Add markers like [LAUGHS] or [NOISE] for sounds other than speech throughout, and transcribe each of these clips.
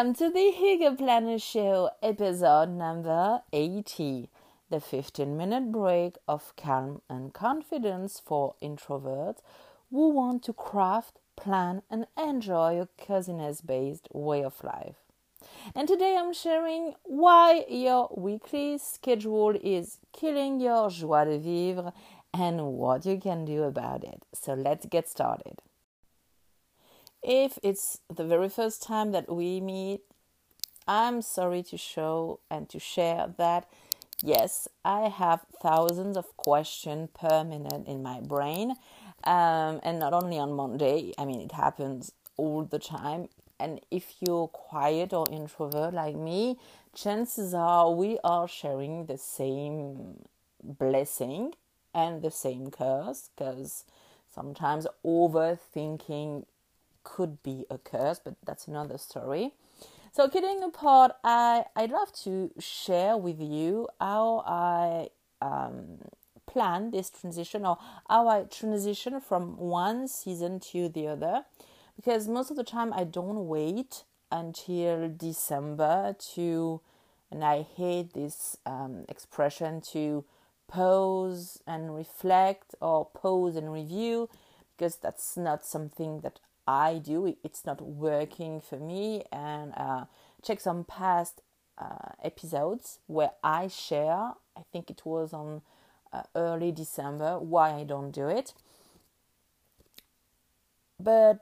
Welcome to the Hygge Planner Show, episode number 80, the 15 minute break of calm and confidence for introverts who want to craft, plan, and enjoy a coziness based way of life. And today I'm sharing why your weekly schedule is killing your joie de vivre and what you can do about it. So let's get started. If it's the very first time that we meet, I'm sorry to show and to share that yes, I have thousands of questions per minute in my brain. Um, and not only on Monday, I mean, it happens all the time. And if you're quiet or introvert like me, chances are we are sharing the same blessing and the same curse because sometimes overthinking could be a curse, but that's another story. So, kidding apart, I, I'd love to share with you how I um, plan this transition or how I transition from one season to the other because most of the time I don't wait until December to, and I hate this um, expression to pause and reflect or pause and review because that's not something that I do. It's not working for me. And uh, check some past uh, episodes where I share. I think it was on uh, early December why I don't do it. But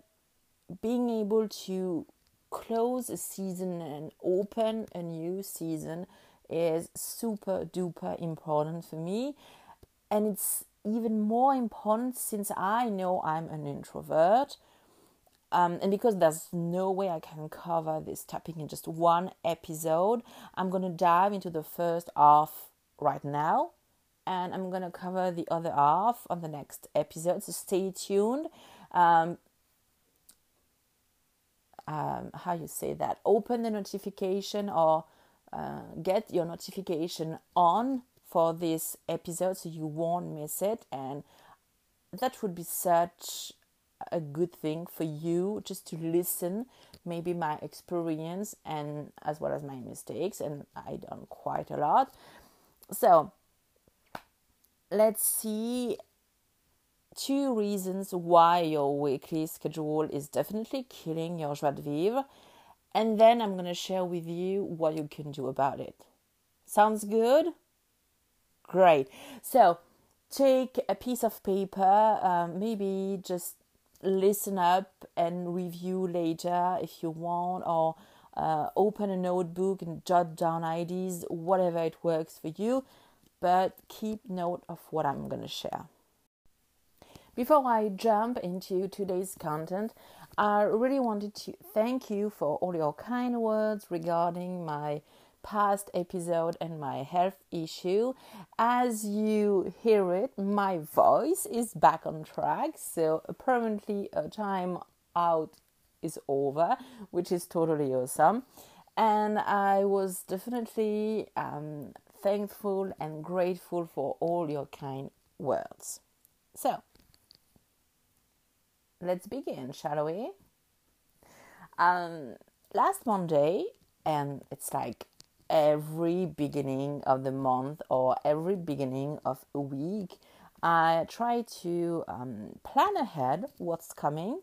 being able to close a season and open a new season is super duper important for me. And it's even more important since I know I'm an introvert um, and because there's no way I can cover this topic in just one episode, I'm going to dive into the first half right now. And I'm going to cover the other half on the next episode. So stay tuned. Um, um, how you say that? Open the notification or uh, get your notification on for this episode so you won't miss it. And that would be such a good thing for you just to listen maybe my experience and as well as my mistakes and i done quite a lot. So let's see two reasons why your weekly schedule is definitely killing your joie de vivre and then i'm going to share with you what you can do about it. Sounds good? Great. So take a piece of paper um, maybe just listen up and review later if you want, or uh, open a notebook and jot down ideas, whatever it works for you. But keep note of what I'm going to share. Before I jump into today's content, I really wanted to thank you for all your kind words regarding my past episode and my health issue. As you hear it, my voice is back on track, so apparently a time out is over, which is totally awesome. And I was definitely um, thankful and grateful for all your kind words. So, let's begin, shall we? Um, last Monday, and it's like every beginning of the month or every beginning of a week, I try to um, plan ahead what's coming,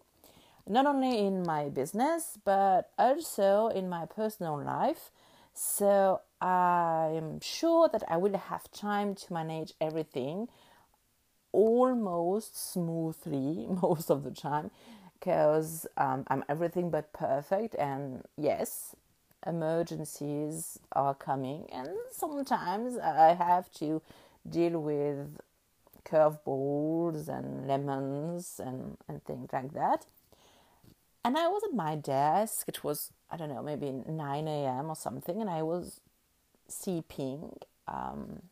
not only in my business but also in my personal life. So I'm sure that I will have time to manage everything almost smoothly [LAUGHS] most of the time because um, I'm everything but perfect. And yes, emergencies are coming, and sometimes I have to deal with curveballs and lemons and, and things like that. And I was at my desk, it was, I don't know, maybe 9 a.m. or something, and I was sipping um,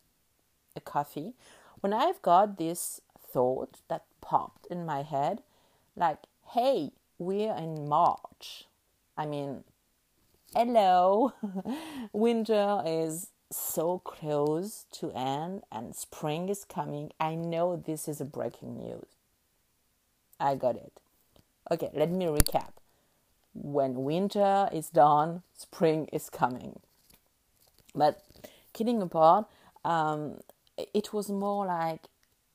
a coffee when I've got this thought that popped in my head like, hey, we're in March. I mean, hello [LAUGHS] winter is so close to end and spring is coming i know this is a breaking news i got it okay let me recap when winter is done, spring is coming. But kidding apart, um, it was more like,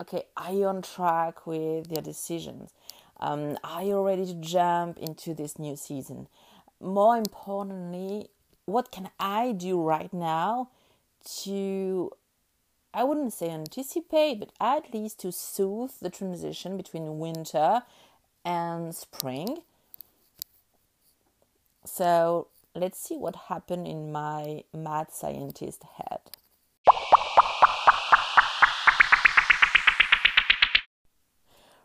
okay, are you on track with your decisions? Um, are you ready to jump into this new season? More importantly, what can I do right now to, I wouldn't say anticipate, but at least to soothe the transition between winter and spring? So let's see what happened in my mad scientist head.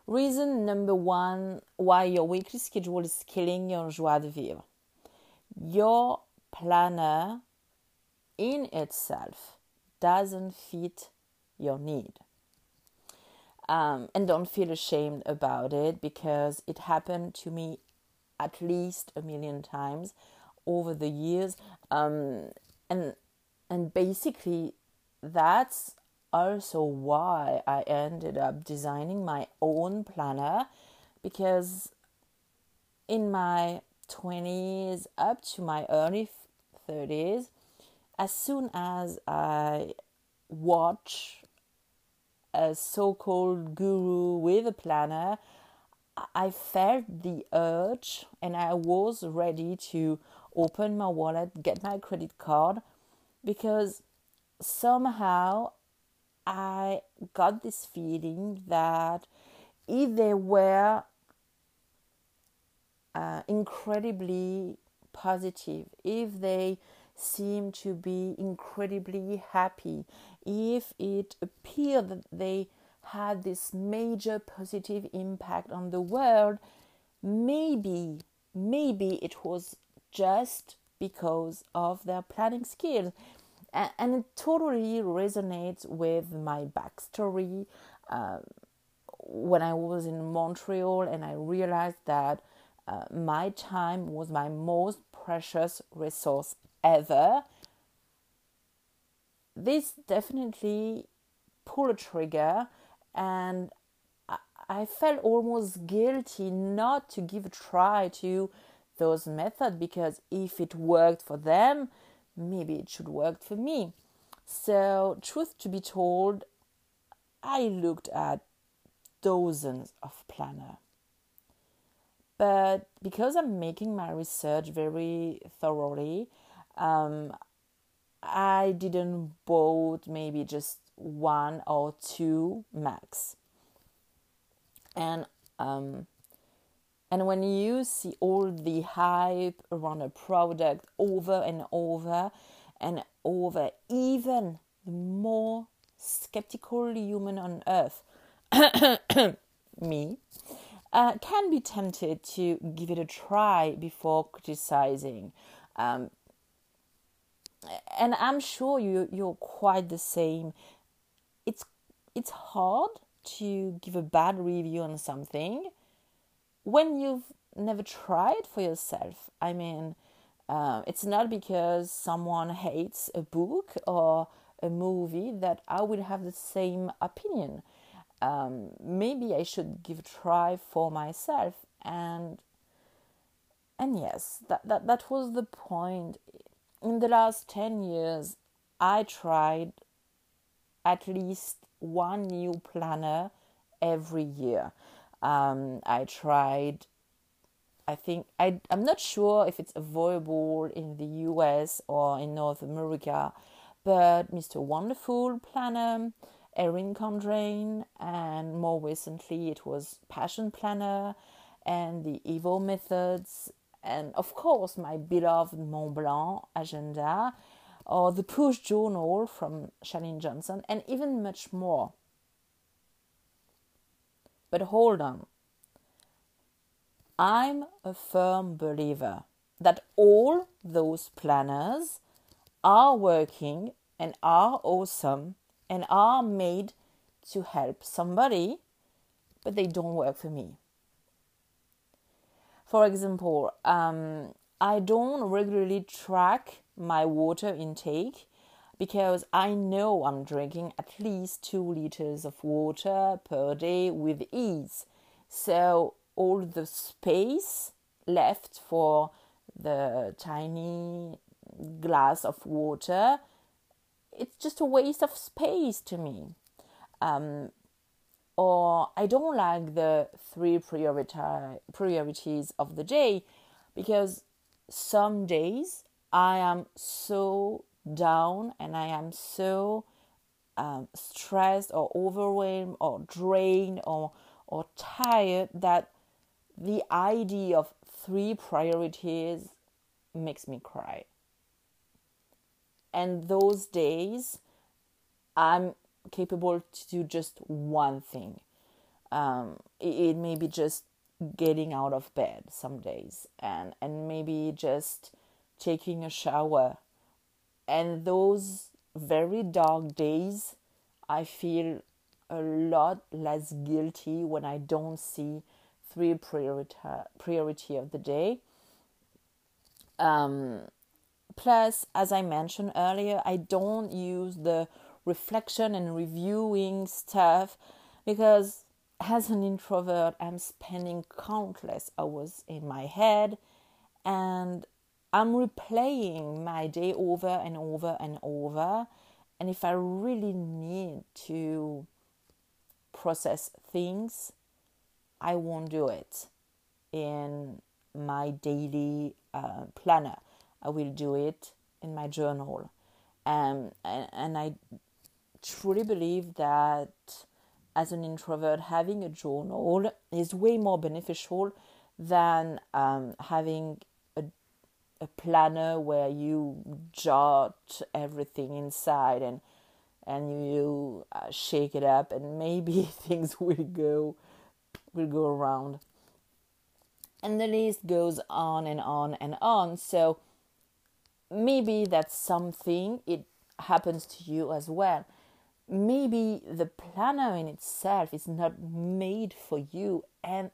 Reason number one why your weekly schedule is killing your joie de vivre. Your planner in itself doesn't fit your need. Um, and don't feel ashamed about it because it happened to me at least a million times over the years. Um, and and basically, that's also why I ended up designing my own planner because in my 20s up to my early 30s, as soon as I watch a so called guru with a planner, I felt the urge and I was ready to open my wallet, get my credit card because somehow I got this feeling that if there were uh, incredibly positive, if they seem to be incredibly happy, if it appeared that they had this major positive impact on the world, maybe, maybe it was just because of their planning skills and it totally resonates with my backstory. Uh, when I was in Montreal, and I realized that uh, my time was my most precious resource ever. This definitely pulled a trigger, and I, I felt almost guilty not to give a try to those methods because if it worked for them, maybe it should work for me. So, truth to be told, I looked at dozens of planner. But because I'm making my research very thoroughly, um, I didn't bought maybe just one or two max. And um, and when you see all the hype around a product over and over and over, even the more skeptical human on earth, [COUGHS] me, uh, can be tempted to give it a try before criticizing. Um, and I'm sure you you're quite the same. It's it's hard to give a bad review on something when you've never tried for yourself. I mean, uh, it's not because someone hates a book or a movie that I will have the same opinion. Um, maybe I should give a try for myself and and yes, that, that that was the point. In the last ten years, I tried at least one new planner every year. Um, I tried. I think I I'm not sure if it's available in the U.S. or in North America, but Mr. Wonderful Planner, Erin Condren, and more recently it was Passion Planner, and the Evil methods, and of course my beloved Mont Blanc agenda, or the Push Journal from Chalene Johnson, and even much more. But hold on. I'm a firm believer that all those planners are working and are awesome and are made to help somebody, but they don't work for me. For example, um, I don't regularly track my water intake because I know I'm drinking at least two liters of water per day with ease. So all the space left for the tiny glass of water, it's just a waste of space to me. Um, or I don't like the three priority, priorities of the day because some days I am so down and I am so um, stressed or overwhelmed or drained or or tired that the idea of three priorities makes me cry. And those days, I'm capable to do just one thing. Um, it, it may be just getting out of bed some days, and and maybe just taking a shower. And those very dark days, I feel a lot less guilty when I don't see three priority priority of the day. Um, plus, as I mentioned earlier, I don't use the reflection and reviewing stuff because as an introvert, I'm spending countless hours in my head and I'm replaying my day over and over and over. And if I really need to process things, I won't do it in my daily uh, planner. I will do it in my journal. Um, and, and I truly believe that as an introvert, having a journal is way more beneficial than um, having a, a planner where you jot everything inside and and you uh, shake it up and maybe [LAUGHS] things will go will go around and the list goes on and on and on so maybe that's something it happens to you as well. Maybe the planner in itself is not made for you and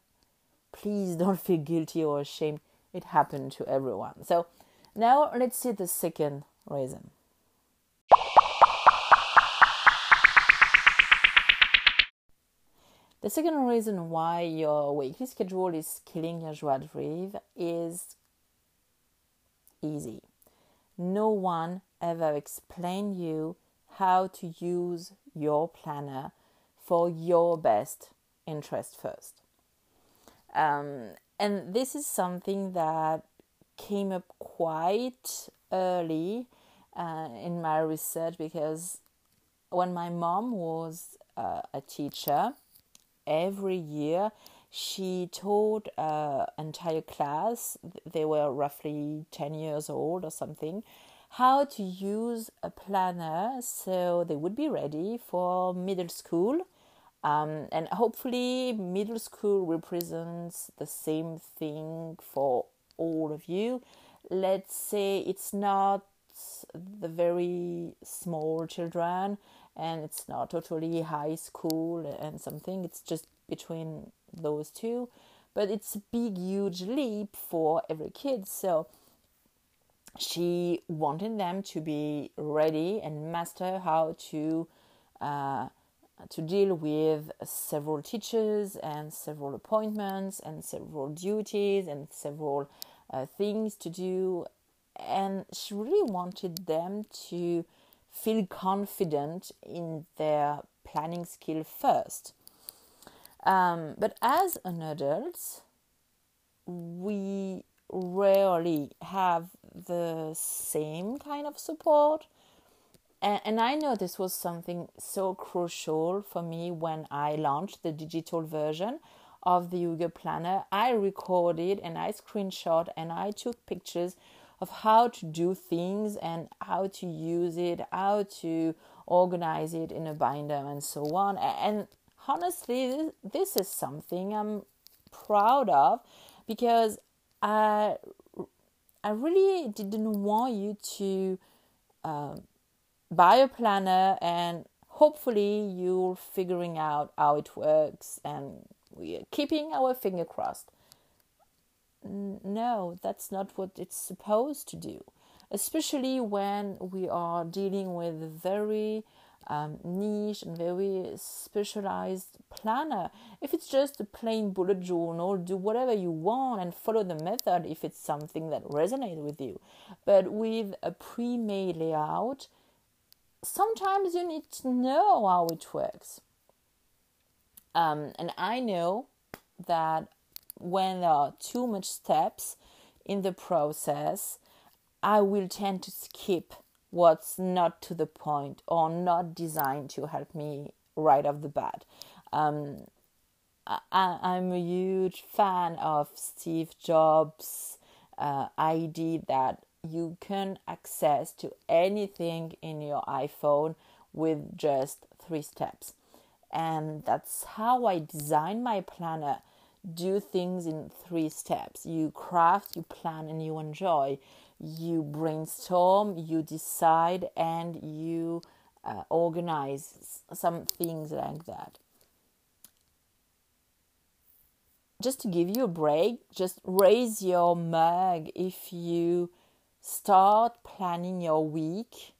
please don't [LAUGHS] feel guilty or ashamed. It happened to everyone. So now let's see the second reason. The second reason why your weekly schedule is killing your joie de vivre is easy. No one ever explained you how to use your planner for your best interest first. Um, and this is something that came up quite early uh, in my research because when my mom was uh, a teacher, every year she taught uh, entire class. They were roughly 10 years old or something. How to use a planner so they would be ready for middle school. Um, and hopefully middle school represents the same thing for all of you. Let's say it's not the very small children and it's not totally high school and something. It's just between those two but it's a big huge leap for every kid so she wanted them to be ready and master how to uh, to deal with several teachers and several appointments and several duties and several uh, things to do and she really wanted them to feel confident in their planning skill first. Um, but as an adult, we rarely have the same kind of support. And, and I know this was something so crucial for me when I launched the digital version of the Hygge Planner. I recorded and I screenshot and I took pictures of how to do things and how to use it, how to organize it in a binder, and so on. And honestly, this is something I'm proud of because I I really didn't want you to um, buy a planner and hopefully you're figuring out how it works and we're keeping our finger crossed no, that's not what it's supposed to do. Especially when we are dealing with very um, niche and very specialized planner. If it's just a plain bullet journal, do whatever you want and follow the method if it's something that resonates with you. But with a pre made layout, sometimes you need to know how it works. Um, and I know that when there are too much steps in the process, I will tend to skip what's not to the point or not designed to help me right off the bat. Um, I, am a huge fan of Steve Jobs' uh, idea that you can access to anything in your iPhone with just three steps. And that's how I design my planner. Do things in three steps. You craft, you plan, and you enjoy you brainstorm, you decide, and you uh, organize some things like that. Just to give you a break, just raise your mug if you start planning your week,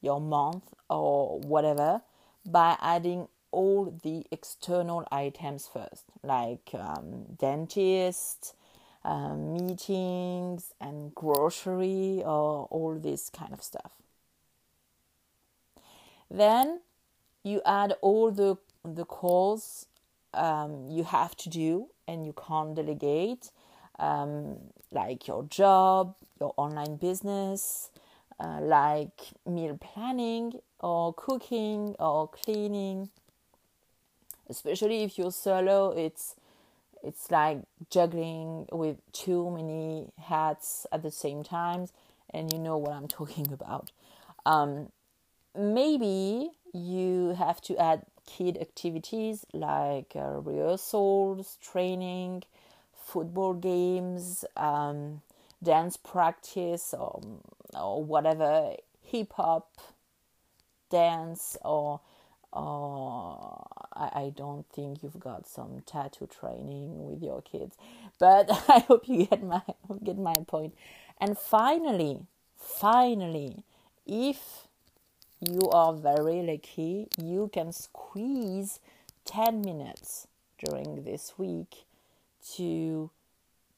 your month, or whatever by adding all the external items first, like um, dentist, um, meetings and grocery or all this kind of stuff. Then you add all the the calls um, you have to do and you can't delegate, um, like your job, your online business, uh, like meal planning or cooking or cleaning. Especially if you're solo, it's it's like juggling with too many hats at the same time, and you know what I'm [LAUGHS] talking about. Um, maybe you have to add kid activities like uh, rehearsals, training, football games, um, dance practice, or, or whatever, hip hop, dance, or uh, I, I don't think you've got some tattoo training with your kids, but [LAUGHS] I hope you get my get my point. And finally, finally, if you are very lucky, you can squeeze 10 minutes during this week to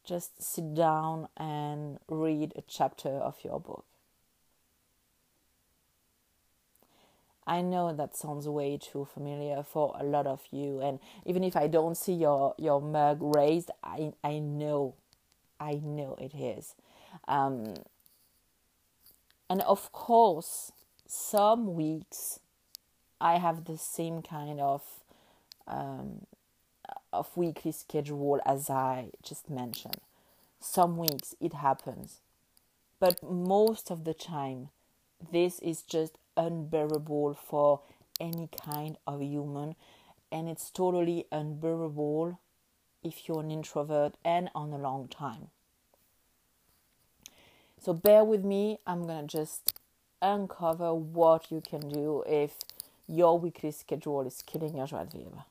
just sit down and read a chapter of your book. I know that sounds way too familiar for a lot of you, and even if I don't see your your mug raised, I I know, I know it is, um, and of course, some weeks I have the same kind of um, of weekly schedule as I just mentioned. Some weeks it happens, but most of the time, this is just unbearable for any kind of human and it's totally unbearable if you're an introvert and on a long time. So bear with me, I'm gonna just uncover what you can do if your weekly schedule is killing your vivre.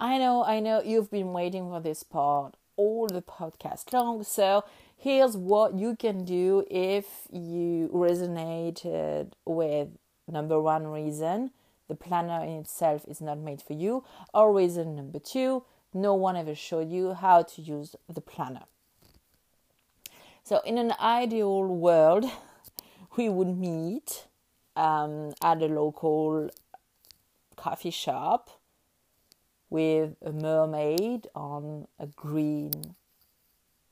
I know, I know you've been waiting for this part all the podcast long. So here's what you can do if you resonated with number one reason the planner in itself is not made for you, or reason number two no one ever showed you how to use the planner. So, in an ideal world, [LAUGHS] we would meet um, at a local coffee shop with a mermaid on a green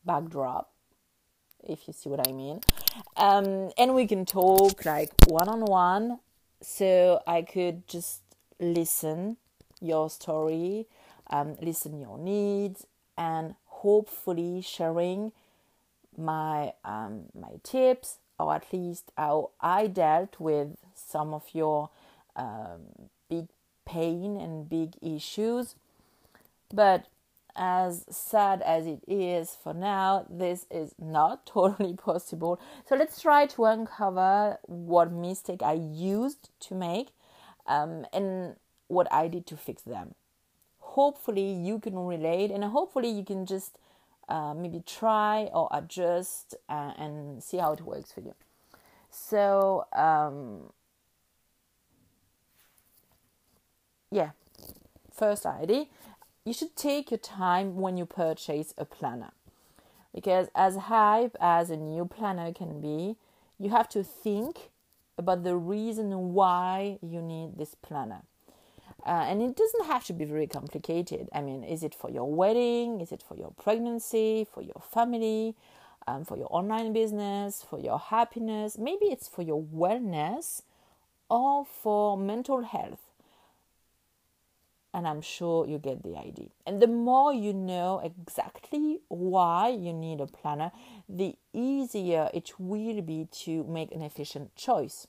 backdrop, if you see what I mean. Um, and we can talk like one on one, so I could just listen your story, um, listen your needs, and hopefully sharing my um, my tips or at least how I dealt with some of your um, big pain and big issues. But as sad as it is for now, this is not [LAUGHS] totally possible. So let's try to uncover what mistake I used to make um, and what I did to fix them. Hopefully, you can relate, and hopefully, you can just uh, maybe try or adjust uh, and see how it works for you. So, um, yeah, first idea you should take your time when you purchase a planner. Because as hype as a new planner can be you have to think about the reason why you need this planner. Uh, and it doesn't have to be very complicated. I mean is it for your wedding? Is it for your pregnancy? For your family? Um, for your online business? For your happiness? Maybe it's for your wellness or for mental health and I'm sure you get the idea. And the more you know exactly why you need a planner, the easier it will be to make an efficient choice.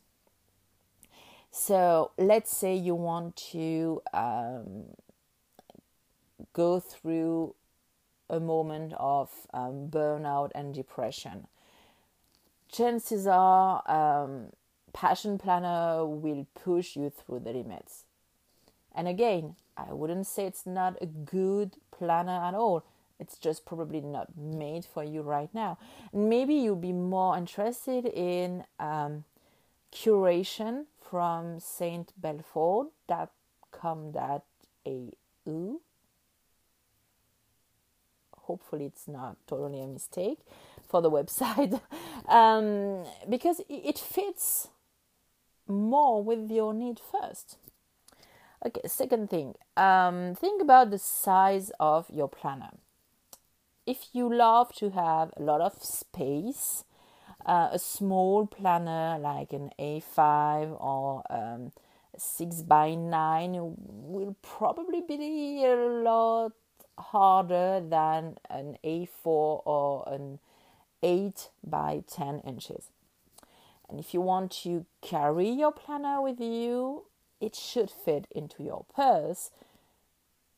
So let's say you want to um, go through a moment of um, burnout and depression. Chances are, um, Passion Planner will push you through the limits. And again, I wouldn't say it's not a good planner at all. It's just probably not made for you right now. Maybe you'll be more interested in um, curation from Saint Belford.com.au. Hopefully, it's not totally a mistake for the website [LAUGHS] um, because it fits more with your need first. Okay, second thing, um, think about the size of your planner. If you love to have a lot of space, uh, a small planner like an A5 or um, 6 by 9 will probably be a lot harder than an A4 or an 8 by 10 inches. And if you want to carry your planner with you, it should fit into your purse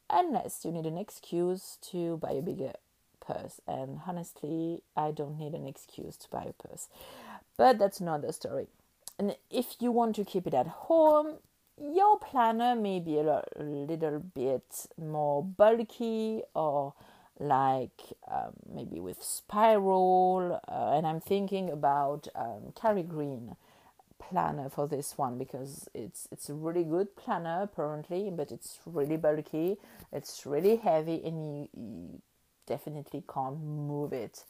unless you need an excuse to buy a bigger purse. And honestly, I don't need an excuse to buy a purse. But that's another story. And if you want to keep it at home, your planner may be a, little bit more bulky or like um, maybe with spiral. Uh, and I'm thinking about um, Carrie Green planner for this one because it's it's a really good planner apparently, but it's really bulky, it's really heavy, and you, you definitely can't move it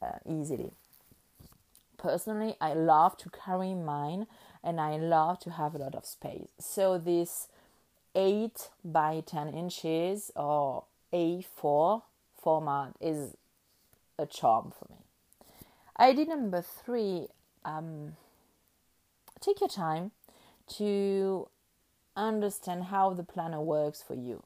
uh, easily. Personally, I love to carry mine, and I love to have a lot of space. So this eight by ten inches or A4 format is a charm for me. ID number three. Um, take your time to understand how the planner works for you.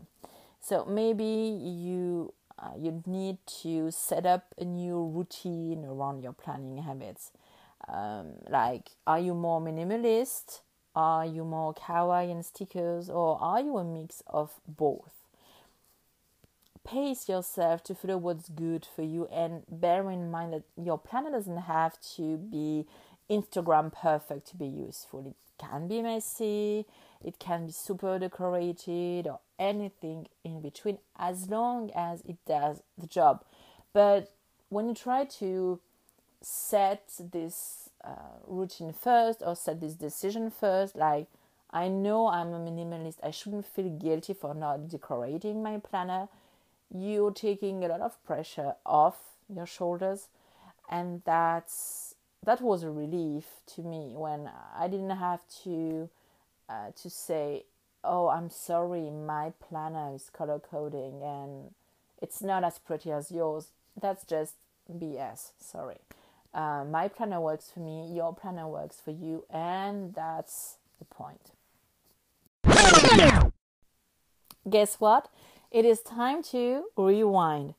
So maybe you uh, you need to set up a new routine around your planning habits. Um, like, are you more minimalist? Are you more kawaii and stickers, or are you a mix of both? Pace yourself to follow what's good for you, and bear in mind that your planner doesn't have to be Instagram perfect to be useful. It can be messy, it can be super decorated, or anything in between as long as it does the job. But when you try to set this uh, routine first or set this decision first, like I know I'm a minimalist, I shouldn't feel guilty for not decorating my planner. You're taking a lot of pressure off your shoulders, and that's that was a relief to me when I didn't have to uh, to say, "Oh, I'm sorry, my planner is color coding and it's not as pretty as yours." That's just BS. Sorry. Uh, my planner works for me, your planner works for you, and that's the point. Guess what? It is time to rewind.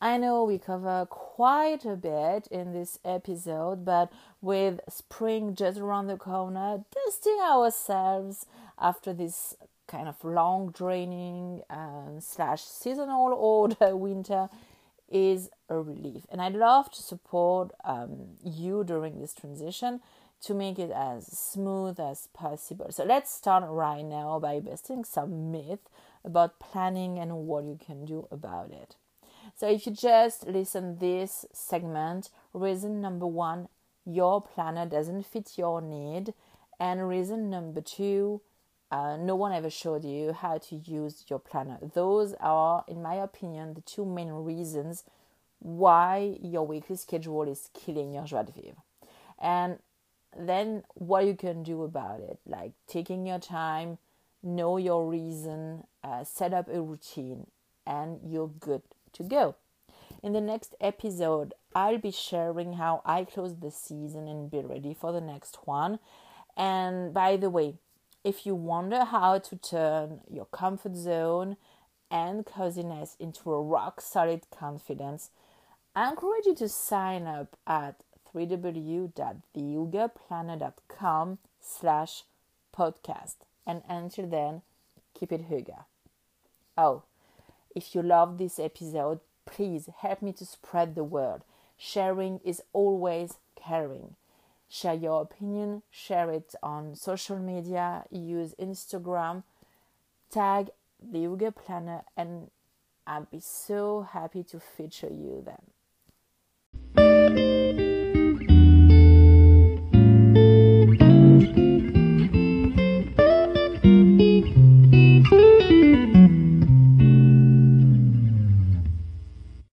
I know we cover quite a bit in this episode, but with spring just around the corner, dusting ourselves after this kind of long draining um, slash seasonal [LAUGHS] order winter is a relief. And I'd love to support um, you during this transition to make it as smooth as possible. So let's start right now by busting some myth about planning and what you can do about it. So if you just listen this segment, reason number one, your planner doesn't fit your need, and reason number two, uh, no one ever showed you how to use your planner. Those are, in my opinion, the two main reasons why your weekly schedule is killing your joie de vivre. And then what you can do about it, like taking your time, know your reason, uh, set up a routine, and you're good to go. In the next episode, I'll be sharing how I close the season and be ready for the next one. And by the way, if you wonder how to turn your comfort zone and coziness into a rock solid confidence, I encourage you to sign up at www.thehyggeplanner.com slash podcast. And until then, keep it Hygge. Oh, if you love this episode, please help me to spread the word. Sharing is always caring. Share your opinion, share it on social media, use Instagram, tag the Hygge Planner, and I'll be so happy to feature you then.